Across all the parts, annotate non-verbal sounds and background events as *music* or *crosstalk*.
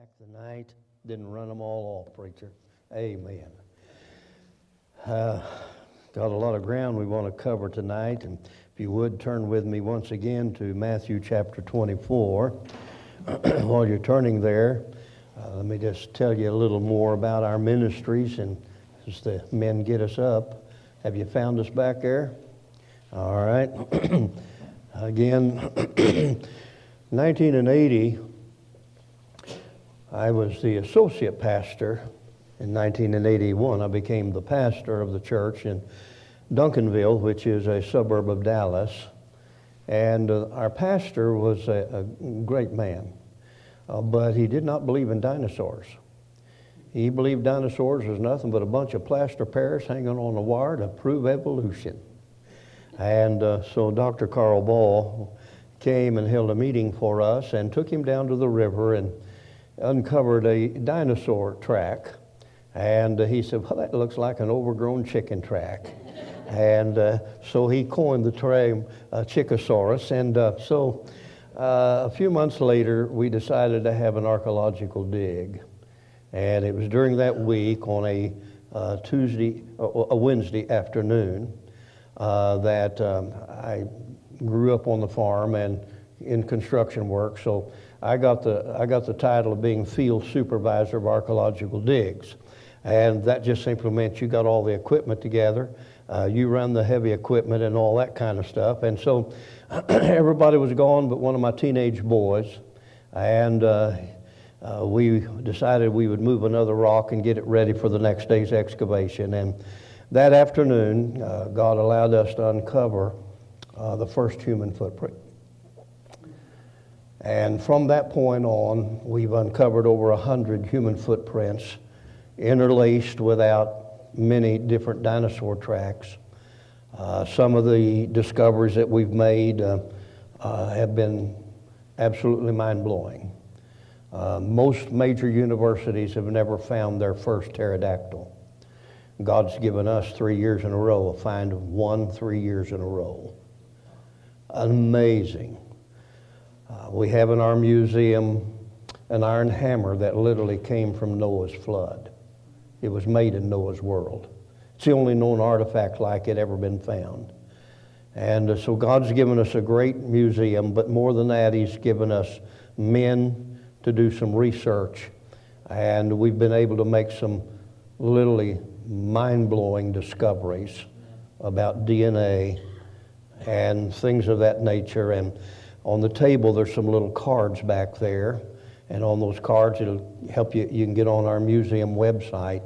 back the night. Didn't run them all off, preacher. Amen. Uh, got a lot of ground we want to cover tonight, and if you would turn with me once again to Matthew chapter 24. *clears throat* While you're turning there, uh, let me just tell you a little more about our ministries, and as the men get us up, have you found us back there? All right. *clears throat* Again, *clears throat* 1980, I was the associate pastor. In 1981, I became the pastor of the church in Duncanville, which is a suburb of Dallas. And uh, our pastor was a, a great man, uh, but he did not believe in dinosaurs. He believed dinosaurs was nothing but a bunch of plaster Paris hanging on a wire to prove evolution. And uh, so Dr. Carl Baugh came and held a meeting for us and took him down to the river and uncovered a dinosaur track. And uh, he said, Well, that looks like an overgrown chicken track. *laughs* and uh, so he coined the term uh, Chickosaurus. And uh, so uh, a few months later, we decided to have an archaeological dig. And it was during that week on a uh, Tuesday, a Wednesday afternoon, that um, I grew up on the farm and in construction work. So I got the, I got the title of being field supervisor of archaeological digs. And that just simply meant you got all the equipment together, uh, you run the heavy equipment and all that kind of stuff. And so *clears throat* everybody was gone but one of my teenage boys. And uh, uh, we decided we would move another rock and get it ready for the next day's excavation. And that afternoon, uh, God allowed us to uncover uh, the first human footprint. And from that point on, we've uncovered over 100 human footprints interlaced without many different dinosaur tracks. Uh, some of the discoveries that we've made uh, uh, have been absolutely mind blowing. Uh, most major universities have never found their first pterodactyl. God's given us three years in a row, a find of one three years in a row. Amazing. Uh, we have in our museum an iron hammer that literally came from Noah's flood. It was made in Noah's world. It's the only known artifact like it ever been found. And uh, so God's given us a great museum, but more than that, He's given us men to do some research. And we've been able to make some literally mind blowing discoveries about DNA and things of that nature. And on the table, there's some little cards back there. And on those cards, it'll help you. You can get on our museum website.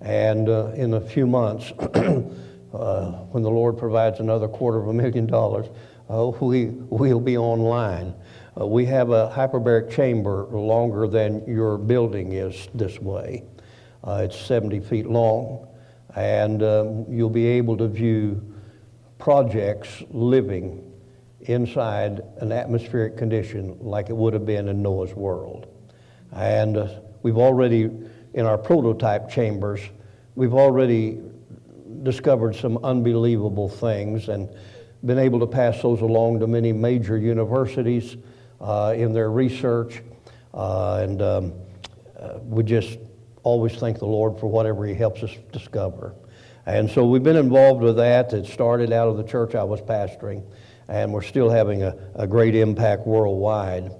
And uh, in a few months, *clears throat* uh, when the Lord provides another quarter of a million dollars, uh, we, we'll be online. Uh, we have a hyperbaric chamber longer than your building is this way. Uh, it's 70 feet long. And um, you'll be able to view projects living inside an atmospheric condition like it would have been in Noah's world. And uh, we've already, in our prototype chambers, we've already discovered some unbelievable things and been able to pass those along to many major universities uh, in their research. Uh, and um, uh, we just always thank the Lord for whatever He helps us discover. And so we've been involved with that. It started out of the church I was pastoring and we're still having a, a great impact worldwide.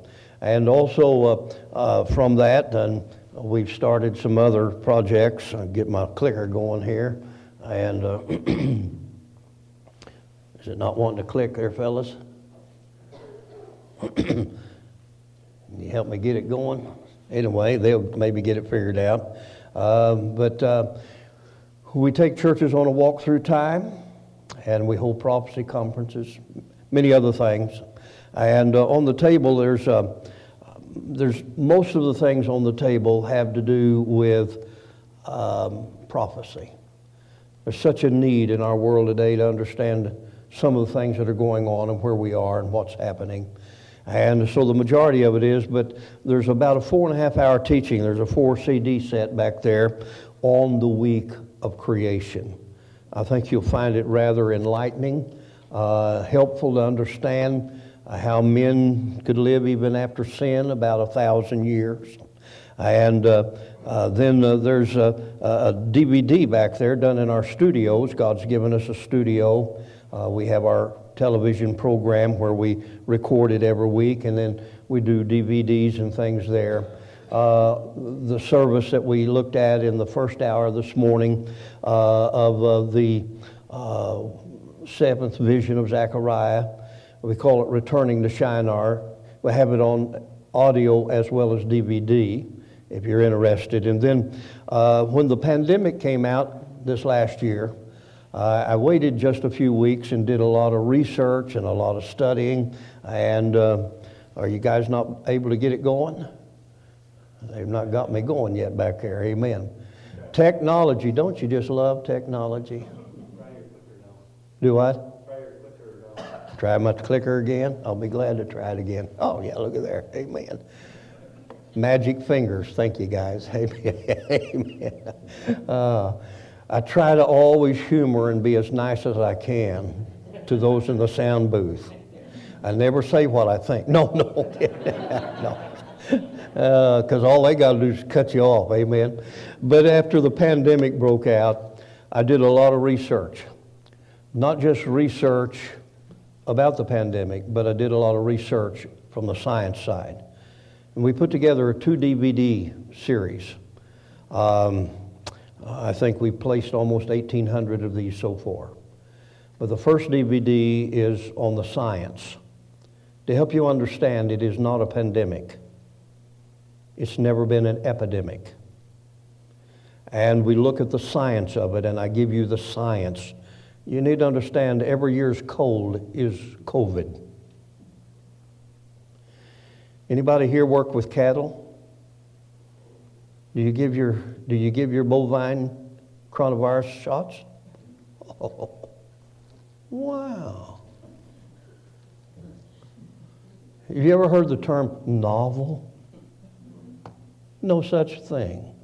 And also uh, uh, from that, and we've started some other projects. I'll get my clicker going here. And uh, *clears throat* is it not wanting to click there, fellas? *clears throat* Can you help me get it going? Anyway, they'll maybe get it figured out. Um, but uh, we take churches on a walk through time, and we hold prophecy conferences many other things. And uh, on the table, there's, uh, there's most of the things on the table have to do with um, prophecy. There's such a need in our world today to understand some of the things that are going on and where we are and what's happening. And so the majority of it is, but there's about a four and a half hour teaching. There's a four CD set back there on the week of creation. I think you'll find it rather enlightening uh, helpful to understand how men could live even after sin, about a thousand years. And uh, uh, then uh, there's a, a, DVD back there done in our studios. God's given us a studio. Uh, we have our television program where we record it every week, and then we do DVDs and things there. Uh, the service that we looked at in the first hour this morning uh, of the seventh vision of Zechariah, we call it Returning to Shinar. We have it on audio as well as DVD if you're interested. And then uh, when the pandemic came out this last year, uh, I waited just a few weeks and did a lot of research and a lot of studying. And uh, are you guys not able to get it going? They've not got me going yet back there. Amen. Technology, don't you just love technology? Do what? Try my clicker again? I'll be glad to try it again. Oh, yeah, look at there. Amen. Magic fingers. Thank you, guys. *laughs* Amen. Uh, I try to always humor and be as nice as I can to those in the sound booth. I never say what I think. No, no, *laughs* no. Because uh, all they got to do is cut you off. Amen. But after the pandemic broke out, I did a lot of research. Not just research about the pandemic, but I did a lot of research from the science side. And we put together a two DVD series. Um, I think we've placed almost 1,800 of these so far. But the first DVD is on the science. To help you understand, it is not a pandemic. It's never been an epidemic. And we look at the science of it, and I give you the science. You need to understand every year's cold is COVID. Anybody here work with cattle? Do you give your, do you give your bovine coronavirus shots? Oh, *laughs* wow. Have you ever heard the term novel? No such thing.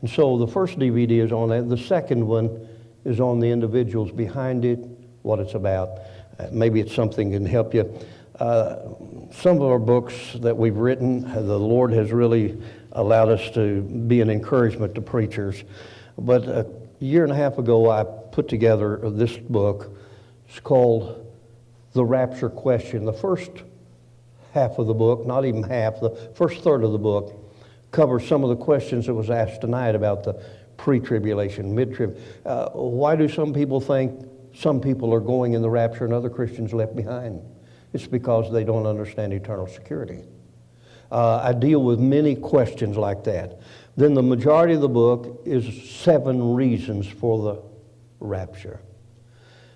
And so the first DVD is on that. The second one is on the individuals behind it, what it's about. Uh, maybe it's something can help you. Uh, some of our books that we've written, the Lord has really allowed us to be an encouragement to preachers. But a year and a half ago, I put together this book. It's called The Rapture Question. The first half of the book, not even half, the first third of the book, covers some of the questions that was asked tonight about the pre-tribulation, mid-trib. Uh, why do some people think some people are going in the rapture and other Christians left behind? It's because they don't understand eternal security. Uh, I deal with many questions like that. Then the majority of the book is seven reasons for the rapture.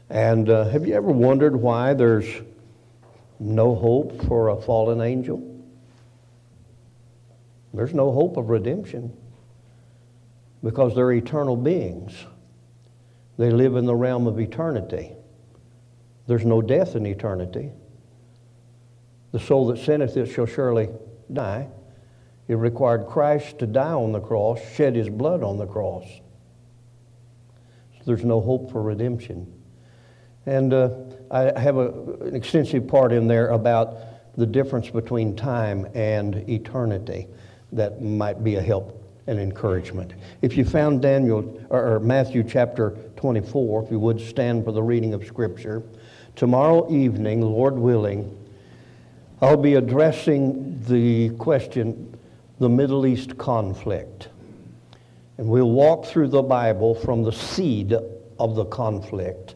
And uh, have you ever wondered why there's no hope for a fallen angel? There's no hope of redemption because they're eternal beings. They live in the realm of eternity. There's no death in eternity. The soul that sinneth it shall surely die. It required Christ to die on the cross, shed his blood on the cross. So there's no hope for redemption. And uh, I have a, an extensive part in there about the difference between time and eternity that might be a help and encouragement. If you found Daniel or, or Matthew chapter 24, if you would stand for the reading of Scripture, tomorrow evening, Lord willing, I'll be addressing the question, the Middle East conflict. And we'll walk through the Bible from the seed of the conflict.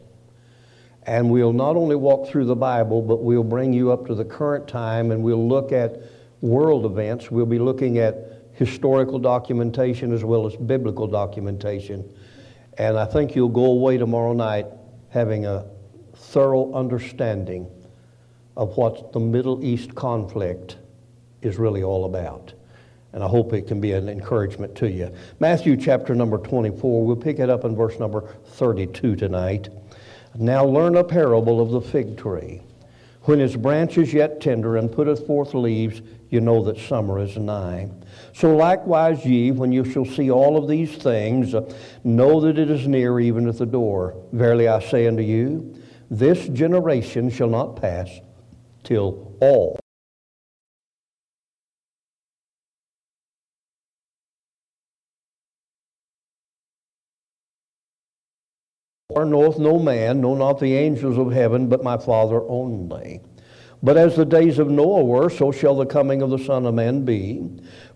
And we'll not only walk through the Bible, but we'll bring you up to the current time and we'll look at world events. We'll be looking at historical documentation as well as biblical documentation. And I think you'll go away tomorrow night having a thorough understanding of what the Middle East conflict is really all about. And I hope it can be an encouragement to you. Matthew chapter number 24, we'll pick it up in verse number 32 tonight. Now learn a parable of the fig tree. When its branch is yet tender and putteth forth leaves, you know that summer is nigh. So likewise, ye, when you shall see all of these things, uh, know that it is near, even at the door. Verily I say unto you, this generation shall not pass till all. Or knoweth no man, no not the angels of heaven, but my Father only. But as the days of Noah were, so shall the coming of the Son of Man be.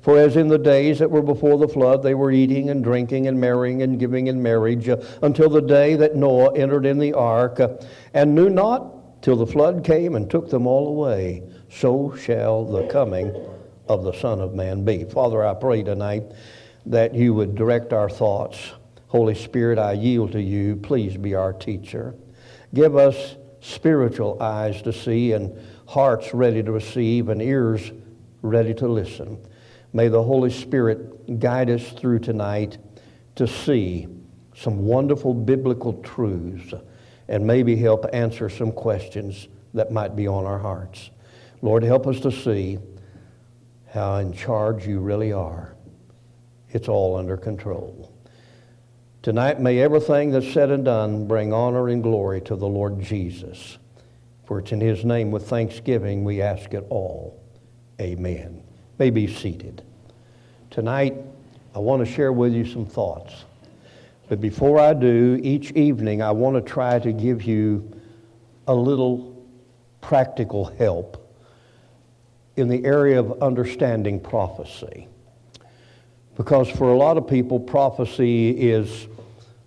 For as in the days that were before the flood, they were eating and drinking and marrying and giving in marriage uh, until the day that Noah entered in the ark, uh, and knew not till the flood came and took them all away, so shall the coming of the Son of Man be. Father, I pray tonight that you would direct our thoughts. Holy Spirit, I yield to you. Please be our teacher. Give us spiritual eyes to see and hearts ready to receive and ears ready to listen. May the Holy Spirit guide us through tonight to see some wonderful biblical truths and maybe help answer some questions that might be on our hearts. Lord, help us to see how in charge you really are. It's all under control. Tonight, may everything that's said and done bring honor and glory to the Lord Jesus. For it's in His name with thanksgiving we ask it all. Amen may be seated. Tonight, I want to share with you some thoughts. But before I do, each evening I want to try to give you a little practical help in the area of understanding prophecy. Because for a lot of people, prophecy is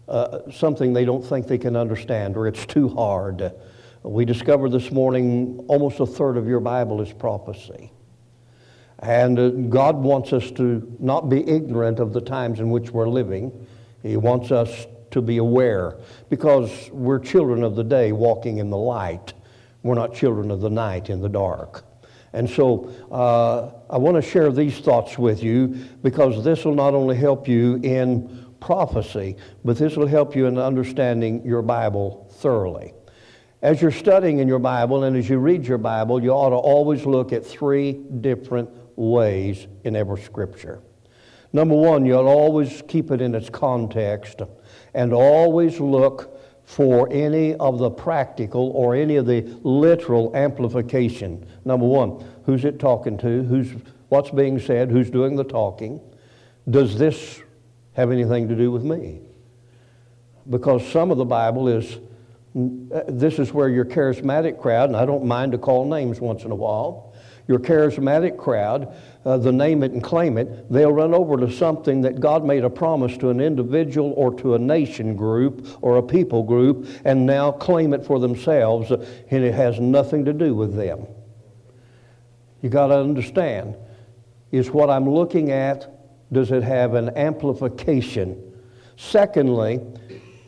uh, something they don't think they can understand or it's too hard. We discovered this morning almost a third of your Bible is prophecy. And uh, God wants us to not be ignorant of the times in which we're living. He wants us to be aware because we're children of the day walking in the light. We're not children of the night in the dark. And so uh, I want to share these thoughts with you because this will not only help you in prophecy, but this will help you in understanding your Bible thoroughly. As you're studying in your Bible and as you read your Bible, you ought to always look at three different ways in every scripture. Number one, you'll always keep it in its context and always look for any of the practical or any of the literal amplification. Number one, who's it talking to? Who's, what's being said? Who's doing the talking? Does this have anything to do with me? Because some of the Bible is, this is where your charismatic crowd, and I don't mind to call names once in a while, your charismatic crowd, uh, the name it and claim it, they'll run over to something that God made a promise to an individual or to a nation group or a people group and now claim it for themselves, and it has nothing to do with them. You got to understand is what I'm looking at, does it have an amplification? Secondly,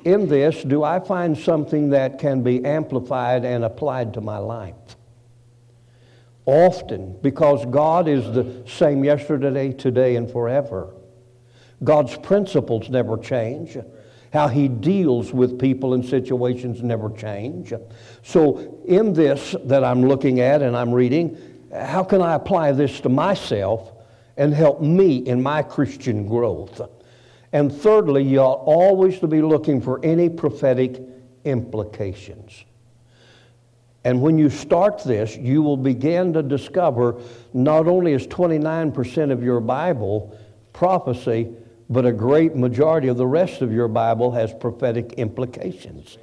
in this, do I find something that can be amplified and applied to my life? often because God is the same yesterday, today, and forever. God's principles never change. How he deals with people and situations never change. So, in this that I'm looking at and I'm reading, how can I apply this to myself and help me in my Christian growth? And thirdly, you ought always to be looking for any prophetic implications. And when you start this, you will begin to discover not only is 29% of your Bible prophecy, but a great majority of the rest of your Bible has prophetic implications.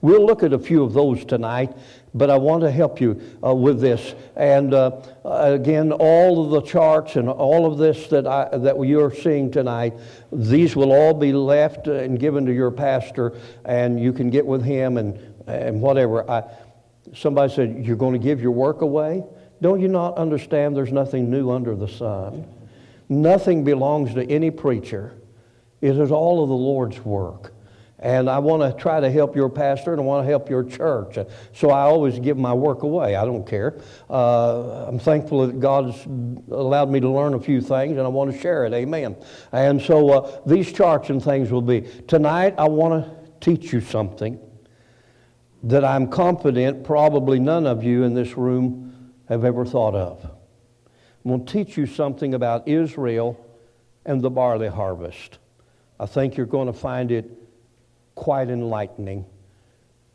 We'll look at a few of those tonight, but I want to help you uh, with this. And uh, again, all of the charts and all of this that, I, that you're seeing tonight, these will all be left and given to your pastor, and you can get with him and, and whatever. I, Somebody said, You're going to give your work away? Don't you not understand there's nothing new under the sun? Nothing belongs to any preacher. It is all of the Lord's work. And I want to try to help your pastor and I want to help your church. So I always give my work away. I don't care. Uh, I'm thankful that God's allowed me to learn a few things and I want to share it. Amen. And so uh, these charts and things will be. Tonight I want to teach you something that I'm confident probably none of you in this room have ever thought of. I'm going to teach you something about Israel and the barley harvest. I think you're going to find it quite enlightening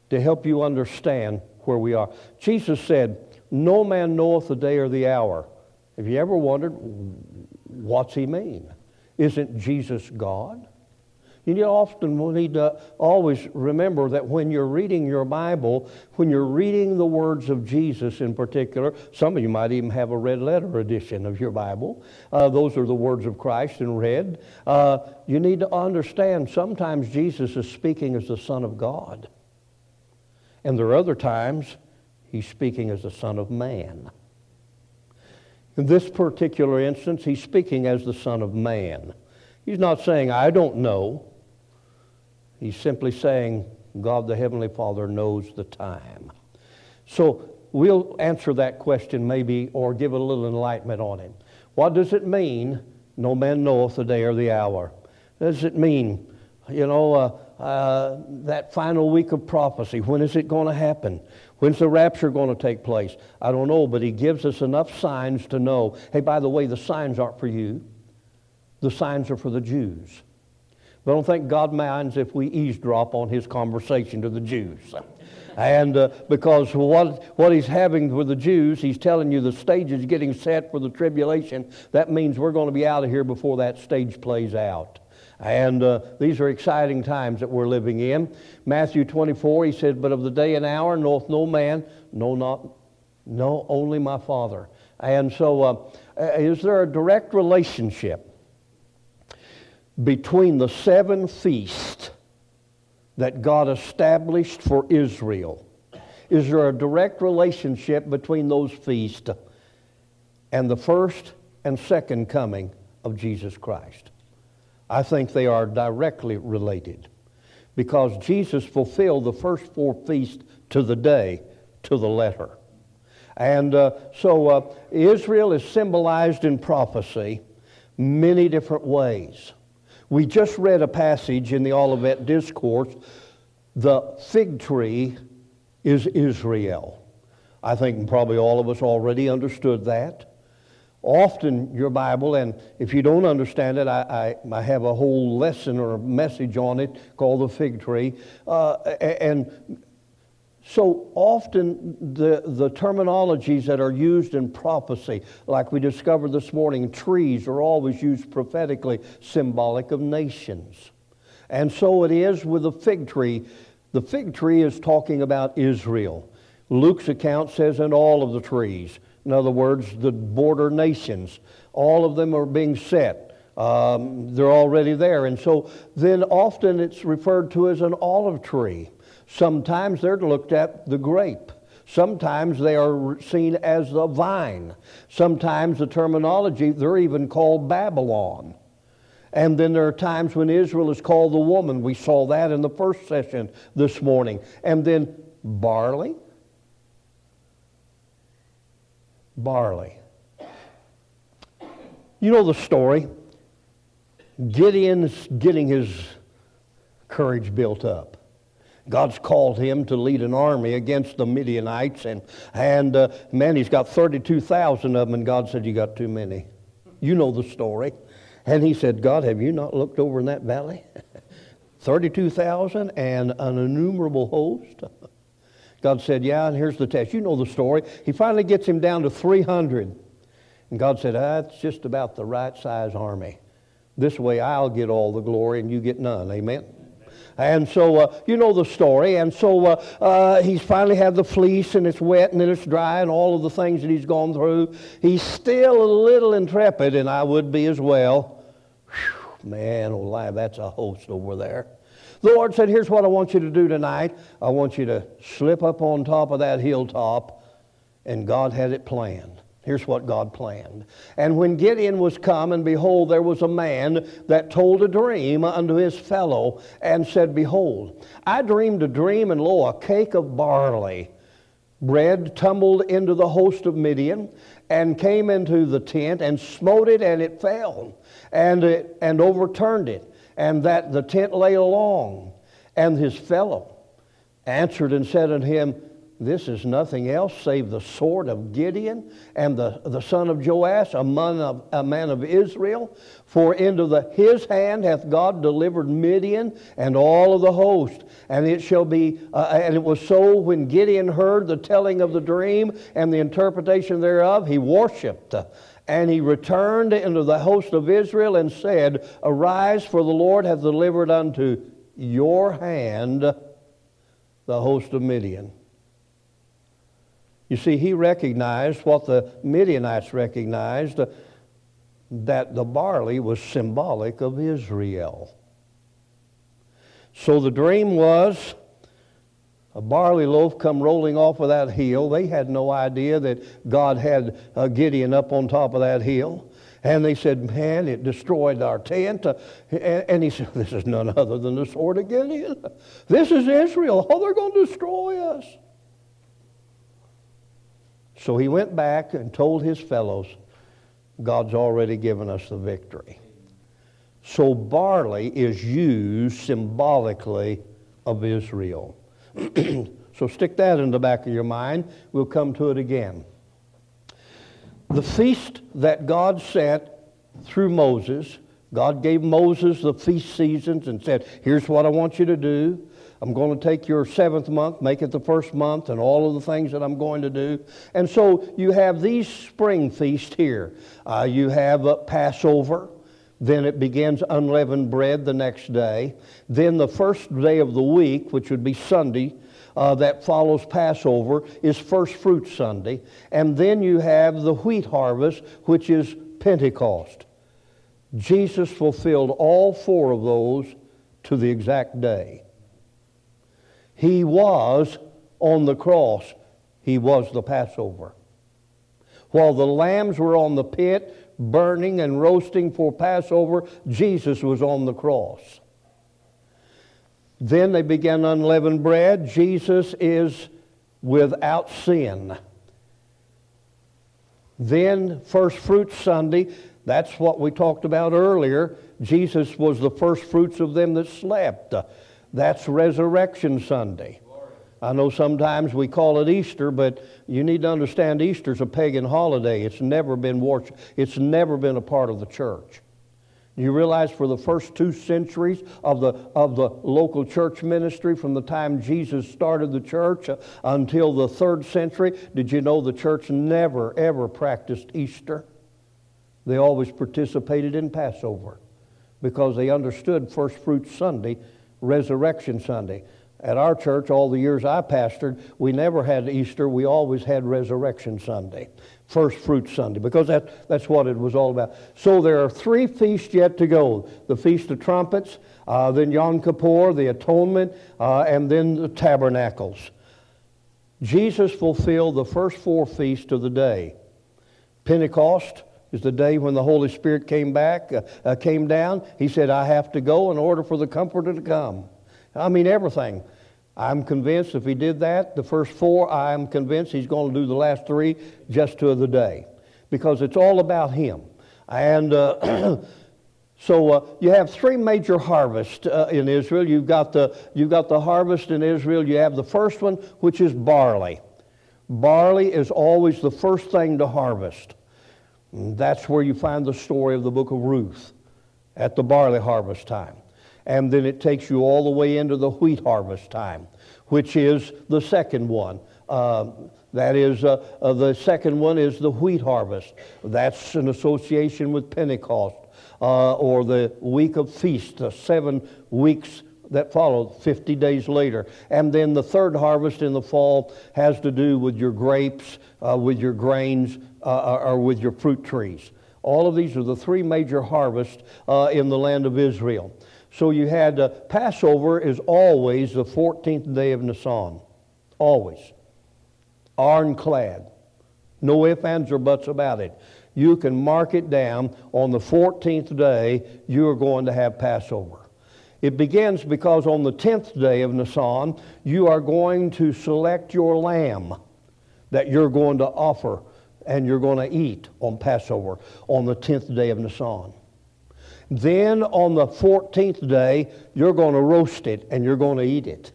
to help you understand where we are. Jesus said, No man knoweth the day or the hour. Have you ever wondered, what's he mean? Isn't Jesus God? You need often need to always remember that when you're reading your Bible, when you're reading the words of Jesus in particular, some of you might even have a red letter edition of your Bible. Uh, those are the words of Christ in red. Uh, you need to understand sometimes Jesus is speaking as the Son of God, and there are other times he's speaking as the Son of Man. In this particular instance, he's speaking as the Son of Man. He's not saying, I don't know. He's simply saying, God the Heavenly Father knows the time. So we'll answer that question maybe or give a little enlightenment on it. What does it mean, no man knoweth the day or the hour? What does it mean, you know, uh, uh, that final week of prophecy? When is it going to happen? When's the rapture going to take place? I don't know, but he gives us enough signs to know. Hey, by the way, the signs aren't for you. The signs are for the Jews. I don't think God minds if we eavesdrop on his conversation to the Jews. And uh, because what, what he's having with the Jews, he's telling you the stage is getting set for the tribulation. That means we're going to be out of here before that stage plays out. And uh, these are exciting times that we're living in. Matthew 24, he said, But of the day and hour knoweth no man, no, not, no, only my Father. And so, uh is there a direct relationship between the seven feasts that God established for Israel? Is there a direct relationship between those feasts and the first and second coming of Jesus Christ? I think they are directly related because Jesus fulfilled the first four feasts to the day, to the letter. And uh, so uh, Israel is symbolized in prophecy many different ways. We just read a passage in the Olivet Discourse. The fig tree is Israel. I think probably all of us already understood that. Often, your Bible, and if you don't understand it, I, I, I have a whole lesson or a message on it called the fig tree. Uh, and so often, the, the terminologies that are used in prophecy, like we discovered this morning, trees are always used prophetically, symbolic of nations. And so it is with the fig tree. The fig tree is talking about Israel. Luke's account says, and all of the trees. In other words, the border nations. All of them are being set. Um, they're already there. And so then often it's referred to as an olive tree. Sometimes they're looked at the grape. Sometimes they are seen as the vine. Sometimes the terminology, they're even called Babylon. And then there are times when Israel is called the woman. We saw that in the first session this morning. And then barley. Barley. You know the story. Gideon's getting his courage built up. God's called him to lead an army against the Midianites, and, and uh, man, he's got 32,000 of them, and God said, You got too many. You know the story. And he said, God, have you not looked over in that valley? *laughs* 32,000 and an innumerable host. God said, Yeah, and here's the test. You know the story. He finally gets him down to 300. And God said, That's just about the right size army. This way I'll get all the glory and you get none. Amen. And so, uh, you know the story. And so uh, uh, he's finally had the fleece and it's wet and then it's dry and all of the things that he's gone through. He's still a little intrepid, and I would be as well. Whew, man, alive, that's a host over there. The Lord said, Here's what I want you to do tonight. I want you to slip up on top of that hilltop. And God had it planned. Here's what God planned. And when Gideon was come, and behold, there was a man that told a dream unto his fellow, and said, Behold, I dreamed a dream, and lo, a cake of barley bread tumbled into the host of Midian, and came into the tent, and smote it, and it fell, and, it, and overturned it, and that the tent lay along. And his fellow answered and said unto him, this is nothing else save the sword of Gideon and the, the son of Joash, a man of, a man of Israel. For into the, his hand hath God delivered Midian and all of the host. And it shall be, uh, and it was so when Gideon heard the telling of the dream and the interpretation thereof, he worshipped. And he returned into the host of Israel and said, Arise, for the Lord hath delivered unto your hand the host of Midian. You see, he recognized what the Midianites recognized that the barley was symbolic of Israel. So the dream was a barley loaf come rolling off of that hill. They had no idea that God had uh, Gideon up on top of that hill. And they said, Man, it destroyed our tent. Uh, and, and, he said, *laughs* This is none other than the sword of Gideon. This is Israel. Oh, they're going to destroy us. So he went back and told his fellows, God's already given us the victory. So barley is used symbolically of Israel. *clears throat* so stick that in the back of your mind. We'll come to it again. The feast that God set through Moses, God gave Moses the feast seasons and said, Here's what I want you to do. I'm going to take your seventh month, make it the first month, and all of the things that I'm going to do. And so you have these spring feasts here. Uh, you have uh, Passover. Then it begins unleavened bread the next day. Then the first day of the week, which would be Sunday, uh, that follows Passover, is First Fruit Sunday. And then you have the wheat harvest, which is Pentecost. Jesus fulfilled all four of those to the exact day. He was on the cross, He was the Passover. While the lambs were on the pit, burning and roasting for Passover, Jesus was on the cross. Then they began unleavened bread. Jesus is without sin. Then, first fruits Sunday, that's what we talked about earlier. Jesus was the first fruits of them that slept. That's Resurrection Sunday. I know sometimes we call it Easter, but you need to understand Easter's a pagan holiday. It's never been worshiped. It's never been a part of the church. You realize for the first two centuries of the, of the local church ministry, from the time Jesus started the church uh, until the third century, did you know the church never, ever practiced Easter? They always participated in Passover because they understood First Fruits Sunday, Resurrection Sunday. At our church, all the years I pastored, we never had Easter. We always had Resurrection Sunday, First Fruit Sunday, because that, that's what it was all about. So there are three feasts yet to go the Feast of Trumpets, uh, then Yom Kippur, the Atonement, uh, and then the Tabernacles. Jesus fulfilled the first four feasts of the day. Pentecost is the day when the Holy Spirit came back, uh, uh came down. He said, I have to go in order for the Comforter to come. I mean, everything. I'm convinced if he did that, the first four, I'm convinced he's going to do the last three just to the day because it's all about him. And uh, *clears throat* so uh, you have three major harvests uh, in Israel. You've got, the, you've got the harvest in Israel. You have the first one, which is barley. Barley is always the first thing to harvest. That's where you find the story of the book of Ruth at the barley harvest time and then it takes you all the way into the wheat harvest time, which is the second one. Uh, that is, uh, uh, the second one is the wheat harvest. That's an association with Pentecost uh, or the week of feast, the seven weeks that follow 50 days later. And then the third harvest in the fall has to do with your grapes, uh, with your grains, uh, or with your fruit trees. All of these are the three major harvests in the land of Israel. So you had uh, Passover is always the 14th day of Nisan. Always. Ironclad. No ifs, ands, or buts about it. You can mark it down on the 14th day, you are going to have Passover. It begins because on the 10th day of Nisan, you are going to select your lamb that you're going to offer and you're going to eat on Passover on the 10th day of Nisan. Then on the 14th day, you're going to roast it and you're going to eat it.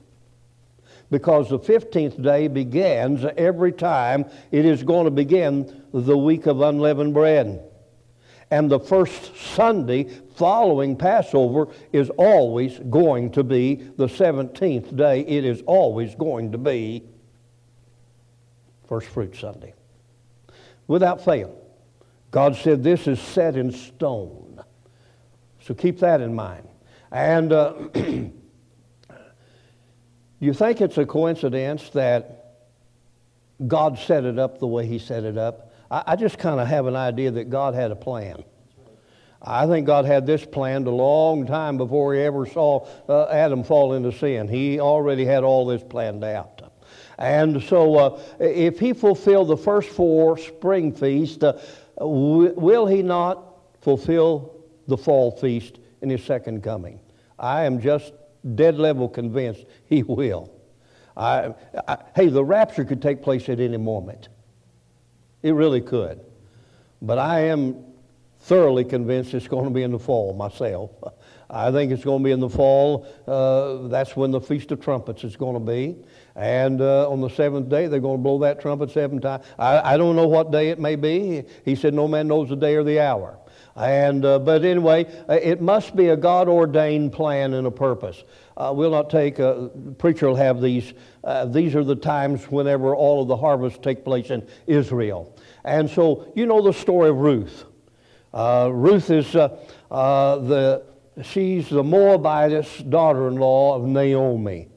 Because the 15th day begins every time it is going to begin the week of unleavened bread. And the first Sunday following Passover is always going to be the 17th day. It is always going to be First Fruit Sunday. Without fail. God said this is set in stone. So keep that in mind. And uh, *clears throat* you think it's a coincidence that God set it up the way He set it up? I, I just kind of have an idea that God had a plan. I think God had this planned a long time before He ever saw uh, Adam fall into sin. He already had all this planned out. And so, uh, if He fulfilled the first four spring feasts, uh, w- will He not fulfill the fall feast in His second coming? I am just dead level convinced He will. I, I, hey, the rapture could take place at any moment. It really could. But I am thoroughly convinced it's going to be in the fall myself. *laughs* I think it's going to be in the fall. Uh, that's when the Feast of Trumpets is going to be. And uh, on the seventh day, they're going to blow that trumpet seven times. I, I, don't know what day it may be. He said, No man knows the day or the hour. And, uh, but anyway, uh, it must be a God ordained plan and a purpose. Uh, we'll not take, a uh, preacher will have these. Uh, these are the times whenever all of the harvests take place in Israel. And so, you know the story of Ruth. Uh, Ruth is the, she's the Moabitess daughter in law of Naomi.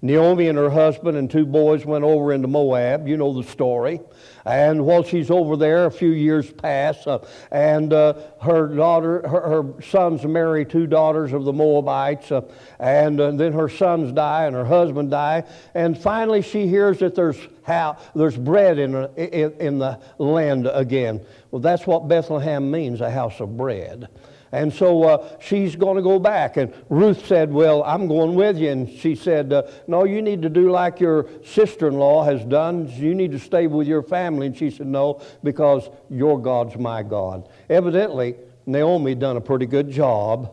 Naomi and her husband and two boys went over into Moab. You know the story. And while she's over there, a few years pass, uh, and uh, her daughter, her, her, sons marry two daughters of the Moabites, uh, and uh, then her sons die and her husband die, and finally she hears that there's how there's bread in, in, in the land again. Well, that's what Bethlehem means, a house of bread. And so uh, she's going to go back. And Ruth said, Well, I'm going with you. And she said, uh, No, you need to do like your sister in law has done. You need to stay with your family. And she said, No, because your God's my God. Evidently, Naomi done a pretty good job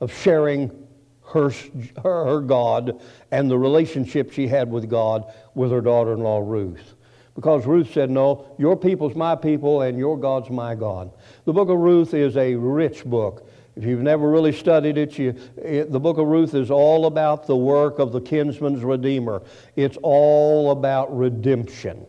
of sharing her, her, her God and the relationship she had with God with her daughter in law, Ruth. Because Ruth said, No, your people's my people and your God's my God. The book of Ruth is a rich book. If you've never really studied it, you, it, the book of Ruth is all about the work of the kinsman's redeemer. It's all about redemption.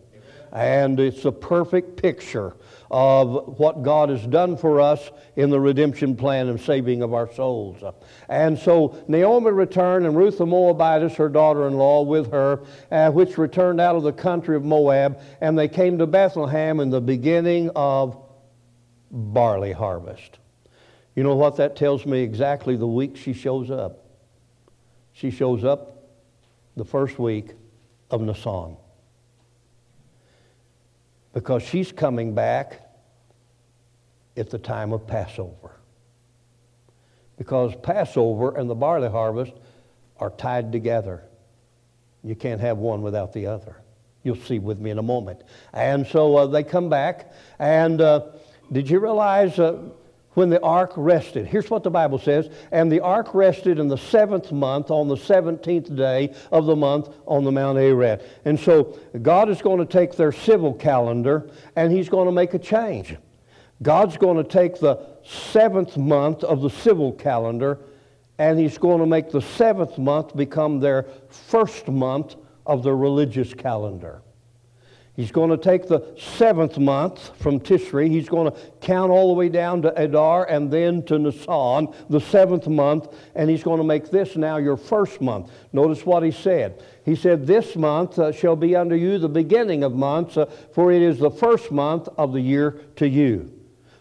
And it's a perfect picture of what God has done for us in the redemption plan and saving of our souls. And so Naomi returned, and Ruth the Moabitess, her daughter in law, with her, uh, which returned out of the country of Moab, and they came to Bethlehem in the beginning of barley harvest. You know what that tells me exactly the week she shows up? She shows up the first week of Nisan. Because she's coming back at the time of Passover. Because Passover and the barley harvest are tied together. You can't have one without the other. You'll see with me in a moment. And so uh, they come back, and uh, did you realize uh, when the ark rested? Here's what the Bible says And the ark rested in the seventh month, on the 17th day of the month, on the Mount Ararat. And so God is going to take their civil calendar and He's going to make a change. God's going to take the seventh month of the civil calendar and He's going to make the seventh month become their first month of the religious calendar. He's going to take the seventh month from Tishri. He's going to count all the way down to Adar and then to Nisan, the seventh month, and he's going to make this now your first month. Notice what he said. He said, This month uh, shall be unto you the beginning of months, uh, for it is the first month of the year to you.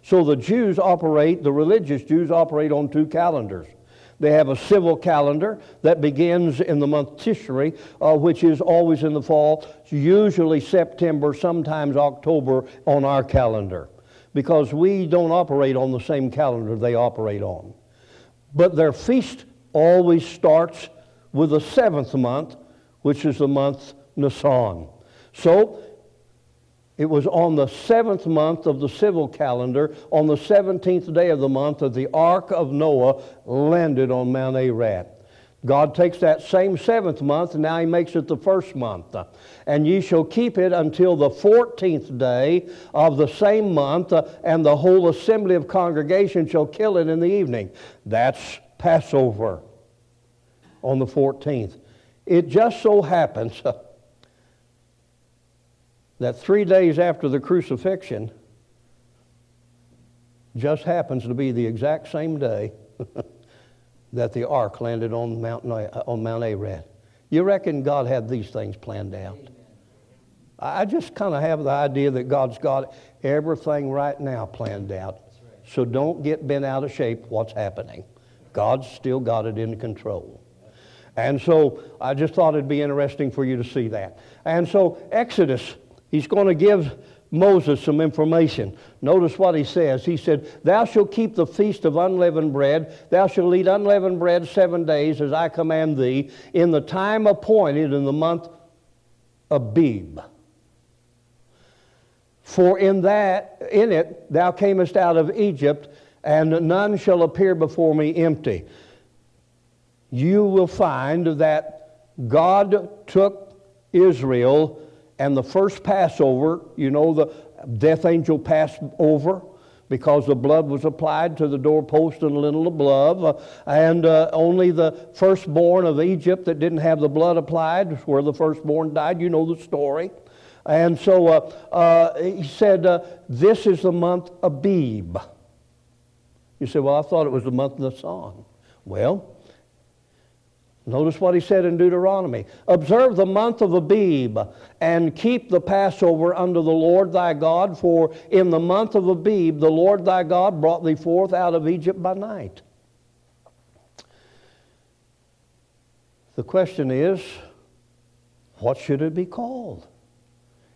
So the Jews operate, the religious Jews operate on two calendars. They have a civil calendar that begins in the month Tishri, uh, which is always in the fall, usually September, sometimes October on our calendar, because we don't operate on the same calendar they operate on. But their feast always starts with the seventh month, which is the month Nisan. So it was on the seventh month of the civil calendar, on the 17th day of the month, that the ark of Noah landed on Mount Ararat. God takes that same seventh month, and now he makes it the first month. And ye shall keep it until the 14th day of the same month, and the whole assembly of congregation shall kill it in the evening. That's Passover on the 14th. It just so happens *laughs* that three days after the crucifixion, just happens to be the exact same day *laughs* that the ark landed on Mount, on Mount Arad. You reckon God had these things planned out? I just kind of have the idea that God's got everything right now planned out. So don't get bent out of shape what's happening. God's still got it in control. And so I just thought it'd be interesting for you to see that. And so Exodus, he's going to give Moses some information. Notice what he says. He said, Thou shalt keep the feast of unleavened bread. Thou shalt eat unleavened bread seven days as I command thee, in the time appointed in the month Abib. For in that, in it, thou camest out of Egypt, and none shall appear before me empty. You will find that God took Israel and the first Passover, you know, the death angel passed over because the blood was applied to the doorpost and lintel above. Uh, and uh, only the firstborn of Egypt that didn't have the blood applied, where the firstborn died. You know the story. And so uh, uh he said, uh, This is the month Abib. You say, Well, I thought it was the month of the song. Well, Notice what he said in Deuteronomy. Observe the month of Abib and keep the Passover unto the Lord thy God, for in the month of Abib the Lord thy God brought thee forth out of Egypt by night. The question is, what should it be called?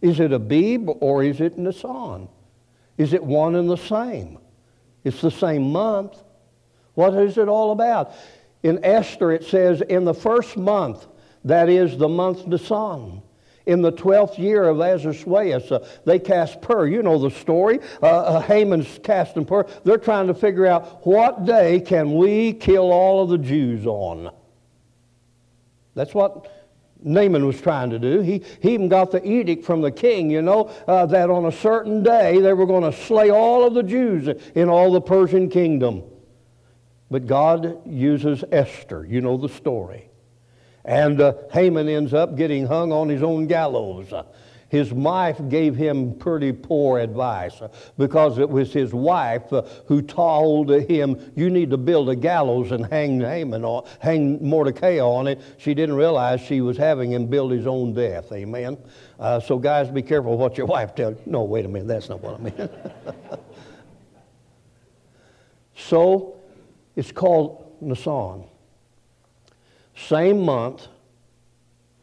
Is it Abib or is it Nisan? Is it one and the same? It's the same month. What is it all about? In Esther, it says, in the first month, that is the month Nisan, in the 12th year of Ahasuerus, uh, they cast pur. You know the story. Uh, uh, Haman's casting pur. They're trying to figure out what day can we kill all of the Jews on. That's what Naaman was trying to do. He, he even got the edict from the king, you know, uh, that on a certain day they were going to slay all of the Jews in all the Persian kingdom. But God uses Esther. You know the story. And uh, Haman ends up getting hung on his own gallows. His wife gave him pretty poor advice because it was his wife uh, who told him, You need to build a gallows and hang Haman on, hang Mordecai on it. She didn't realize she was having him build his own death. Amen. Uh, so, guys, be careful what your wife tells you. No, wait a minute, that's not what I meant. *laughs* so, it's called Nisan. Same month,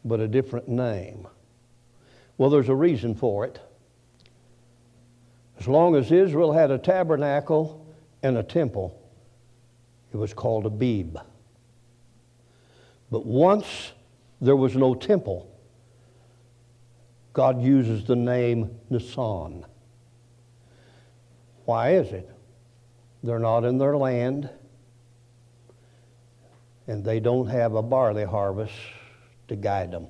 but a different name. Well, there's a reason for it. As long as Israel had a tabernacle and a temple, it was called Abib. But once there was no temple, God uses the name Nisan. Why is it? They're not in their land and they don't have a barley harvest to guide them.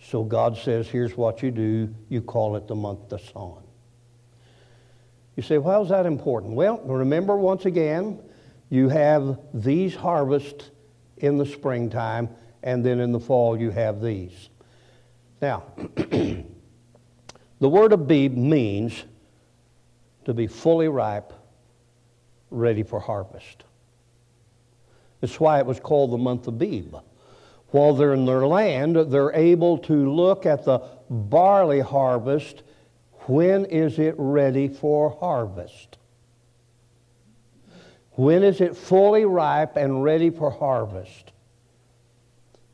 So God says, here's what you do. You call it the month of Nisan. You say, why is that important? Well, remember once again, you have these harvests in the springtime, and then in the fall you have these. Now, *clears throat* the word Abib means to be fully ripe, ready for harvest. That's why it was called the month of Abib. While they're in their land, they're able to look at the barley harvest. When is it ready for harvest? When is it fully ripe and ready for harvest?